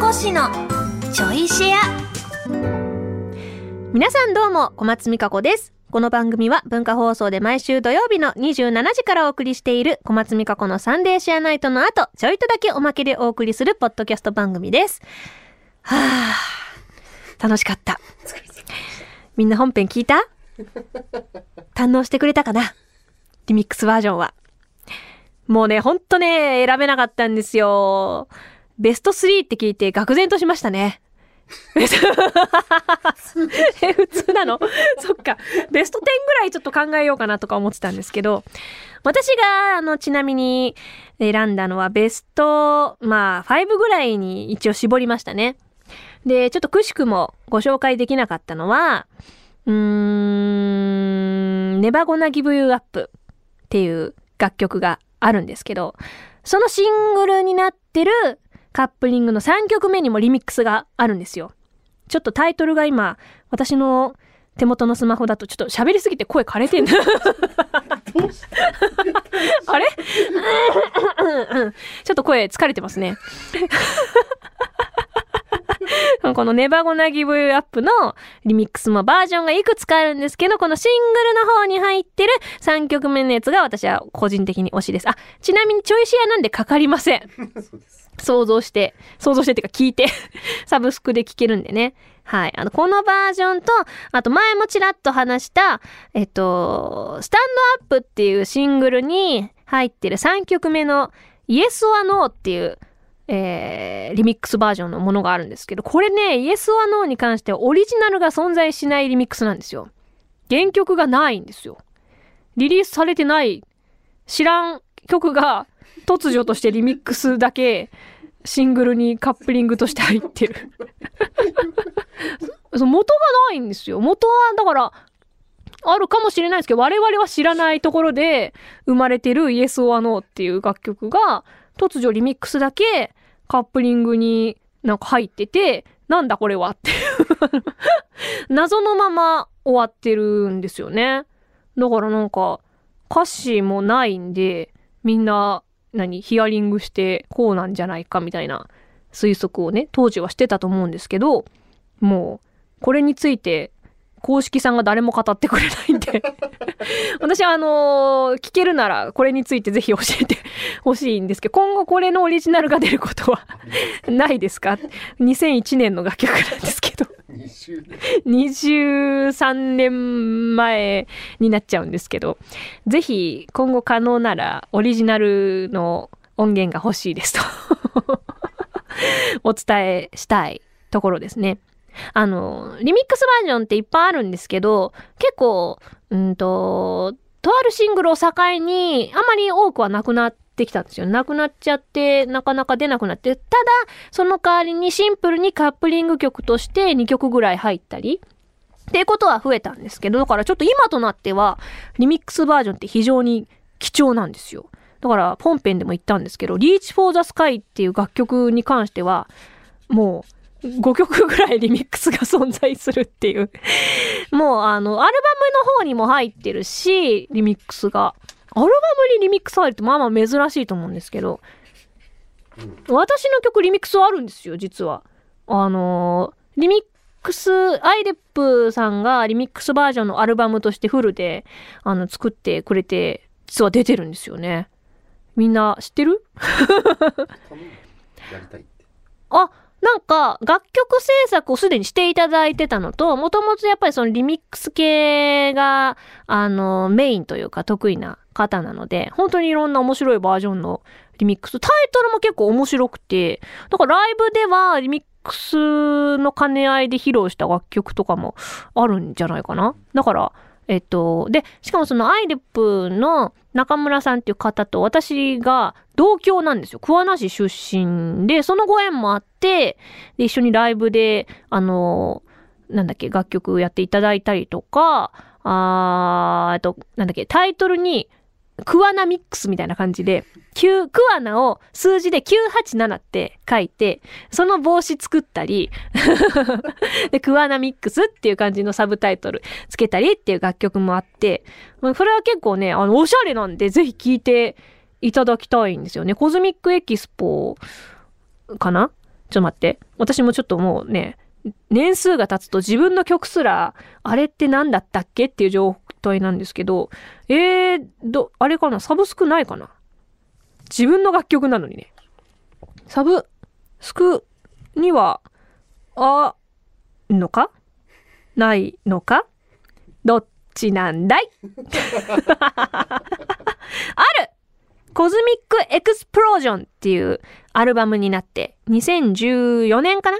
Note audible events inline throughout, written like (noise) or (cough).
こ氏のちょいシェア皆さんどうも、小松美香子です。この番組は文化放送で毎週土曜日の27時からお送りしている小松美香子のサンデーシェアナイトの後、ちょいとだけおまけでお送りするポッドキャスト番組です。はぁ、楽しかった。みんな本編聞いた？堪能してくれたかな？リミックスバージョンは。もうね、ほんとね、選べなかったんですよ。ベスト3って聞いて愕然としましたね。え、(laughs) 普通なの？(laughs) そっか。ベスト10ぐらいちょっと考えようかなとか思ってたんですけど、私が、あの、ちなみに選んだのはベスト、まあ、5ぐらいに一応絞りましたね。で、ちょっとくしくもご紹介できなかったのは、うーん、ネバゴナギブユーアップっていう楽曲があるんですけど、そのシングルになってるカップリングの3曲目にもリミックスがあるんですよ。ちょっとタイトルが今、私の手元のスマホだとちょっと喋りすぎて声枯れてんだ。あれ？ちょっと声疲れてますね。このネバゴナギブアップのリミックスもバージョンがいくつかあるんですけど、このシングルの方に入ってる3曲目のやつが私は個人的に推しです。あ、ちなみにちょいシェアなんでかかりません。(laughs) 想像して、想像してっていうか聞いて、(laughs) サブスクで聴けるんでね。はい。あの、このバージョンと、あと前もちらっと話した、えっと、スタンドアップっていうシングルに入ってる3曲目の Yes or No っていう、えー、リミックスバージョンのものがあるんですけど、これね、Yes or No に関してはオリジナルが存在しないリミックスなんですよ。原曲がないんですよ。リリースされてない、知らん曲が突如としてリミックスだけシングルにカップリングとして入ってる。(laughs) 元がないんですよ。元は、だから、あるかもしれないですけど、我々は知らないところで生まれてる Yes or No っていう楽曲が、突如リミックスだけカップリングになんか入ってて、なんだこれはっていう (laughs) 謎のまま終わってるんですよね。だからなんか、歌詞もないんで、みんな、何、ヒアリングしてこうなんじゃないかみたいな推測をね、当時はしてたと思うんですけど、もう、これについて、公式さんが誰も語ってくれないんで (laughs) 私はあのー聞けるならこれについてぜひ教えて (laughs) ほしいんですけど、今後これのオリジナルが出ることは (laughs) ないですか ?2001 年の楽曲なんですけど。23年前になっちゃうんですけど、ぜひ今後可能ならオリジナルの音源が欲しいですと (laughs) お伝えしたいところですね。あの、リミックスバージョンっていっぱいあるんですけど、結構、うんと、とあるシングルを境にあまり多くはなくなってきたんですよ。なくなっちゃって、なかなか出なくなって。ただ、その代わりにシンプルにカップリング曲として2曲ぐらい入ったり、っていうことは増えたんですけど、だからちょっと今となっては、リミックスバージョンって非常に貴重なんですよ。だから、本編でも言ったんですけど、Reach for the Sky っていう楽曲に関しては、もう、5曲ぐらいリミックスが存在するっていう。もう、あの、アルバムの方にも入ってるし、リミックスが。アルバムにリミックス入るってまあまあ珍しいと思うんですけど、私の曲リミックスあるんですよ、実は。あのーリミックス、アイデップさんがリミックスバージョンのアルバムとしてフルで、あの、作ってくれて、実は出てるんですよね。みんな知ってる？あ、なんか、楽曲制作をすでにしていただいてたのと、もともとやっぱりそのリミックス系が、あの、メインというか得意な方なので、本当にいろんな面白いバージョンのリミックス、タイトルも結構面白くて、だからライブではリミックスの兼ね合いで披露した楽曲とかもあるんじゃないかな。だから、えっと、で、しかもそのアイデップの中村さんっていう方と私が同郷なんですよ。桑名市出身で、そのご縁もあって、で、一緒にライブで、あの、なんだっけ、楽曲やっていただいたりとか、あー、えっと、なんだっけ、タイトルに、クワナミックスみたいな感じで、9、クワナを数字で987って書いて、その帽子作ったり、(laughs) で、クワナミックスっていう感じのサブタイトルつけたりっていう楽曲もあって、まあこれは結構ね、あの、おしゃれなんで、ぜひ聴いていただきたいんですよね。コズミックエキスポかな？ちょっと待って。私もちょっともうね、年数が経つと自分の曲すら、あれって何だったっけ？っていう状態なんですけど、えー、ど、あれかな？サブスクないかな？自分の楽曲なのにね。サブスクには、あ、のか？ないのか？どっちなんだい？(laughs) ある！コズミックエクスプロージョンっていうアルバムになって、2014年かな？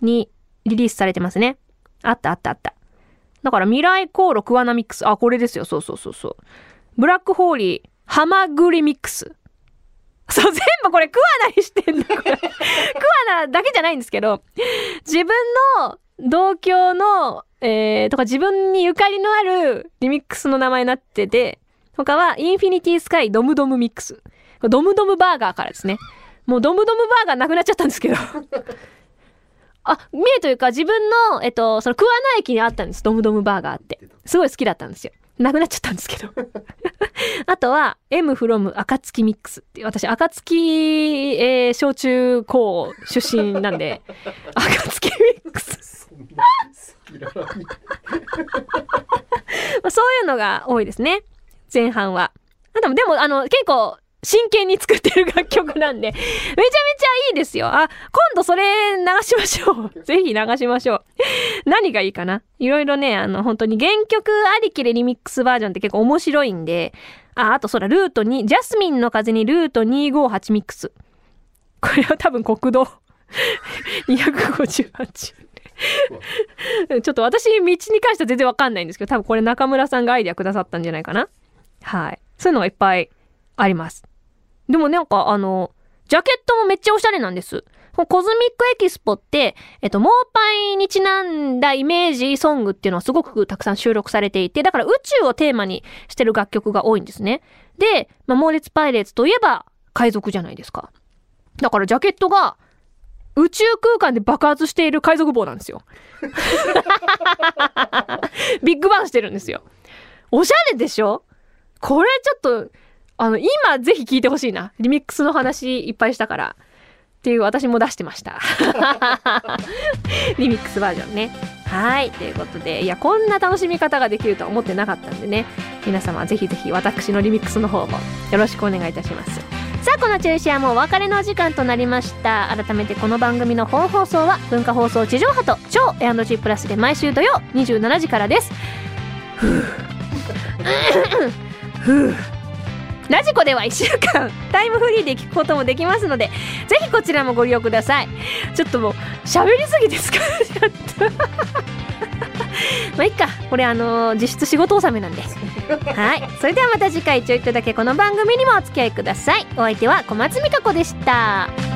にリリースされてますね。あったあったあった。だから未来航路クワナミックス。あ、これですよ。そうそうそうそう。ブラックホーリーハマグリミックス。そう、全部これクワナにしてんだ。これクワナだけじゃないんですけど、自分の同郷の、えー、とか自分にゆかりのあるリミックスの名前になってて、他はインフィニティスカイドムドムミックス。ドムドムバーガーからですね。もうドムドムバーガーなくなっちゃったんですけど。あ、見えというか自分の、えっと、その桑名駅にあったんです。ドムドムバーガーって。すごい好きだったんですよ。なくなっちゃったんですけど。(laughs) あとは、M from 暁ミックスって私、暁、えー、小中高出身なんで、(laughs) 暁ミックス。(laughs) まあ、そういうのが多いですね。前半は。あでも、でも、あの、結構、真剣に作ってる楽曲なんで、めちゃめちゃいいですよ。あ、今度それ流しましょう。(laughs) ぜひ流しましょう。何がいいかな？いろいろね、あの、本当に原曲ありきでリミックスバージョンって結構面白いんで、あ、あとそら、ルートに、ジャスミンの風にルート258ミックス。これは多分国道258。(laughs) (laughs) ちょっと私、道に関しては全然わかんないんですけど、多分これ中村さんがアイデアくださったんじゃないかなはい。そういうのがいっぱいあります。でもなんかあの、ジャケットもめっちゃおしゃれなんです。 Cosmic EXPO って、えっと、モーパイにちなんだイメージソングっていうのはすごくたくさん収録されていて、だから宇宙をテーマにしてる楽曲が多いんですね。で、まあ、猛烈パイレーツといえば海賊じゃないですか。だからジャケットが宇宙空間で爆発している海賊帽なんですよ。(laughs) (laughs) ビッグバンしてるんですよ。おしゃれでしょ？これちょっと、あの、今ぜひ聞いてほしいな。リミックスの話いっぱいしたから。っていう私も出してました。(laughs) リミックスバージョンね。はい。ということで、いや、こんな楽しみ方ができるとは思ってなかったんでね。皆様ぜひぜひ私のリミックスの方もよろしくお願いいたします。さあ、この中止はもうお別れのお時間となりました。改めてこの番組の本放送は文化放送地上波と超 A&G プラスで毎週土曜27時からです。ふう。ふう。ラジコでは1週間 (laughs) タイムフリーで聞くこともできますので、ぜひこちらもご利用ください。ちょっともう、喋りすぎて疲れちゃった。(laughs) まあいっか。これあのー実質仕事納めなんで。はい。それではまた次回ちょいとだけこの番組にもお付き合いください。お相手は小松美香子でした。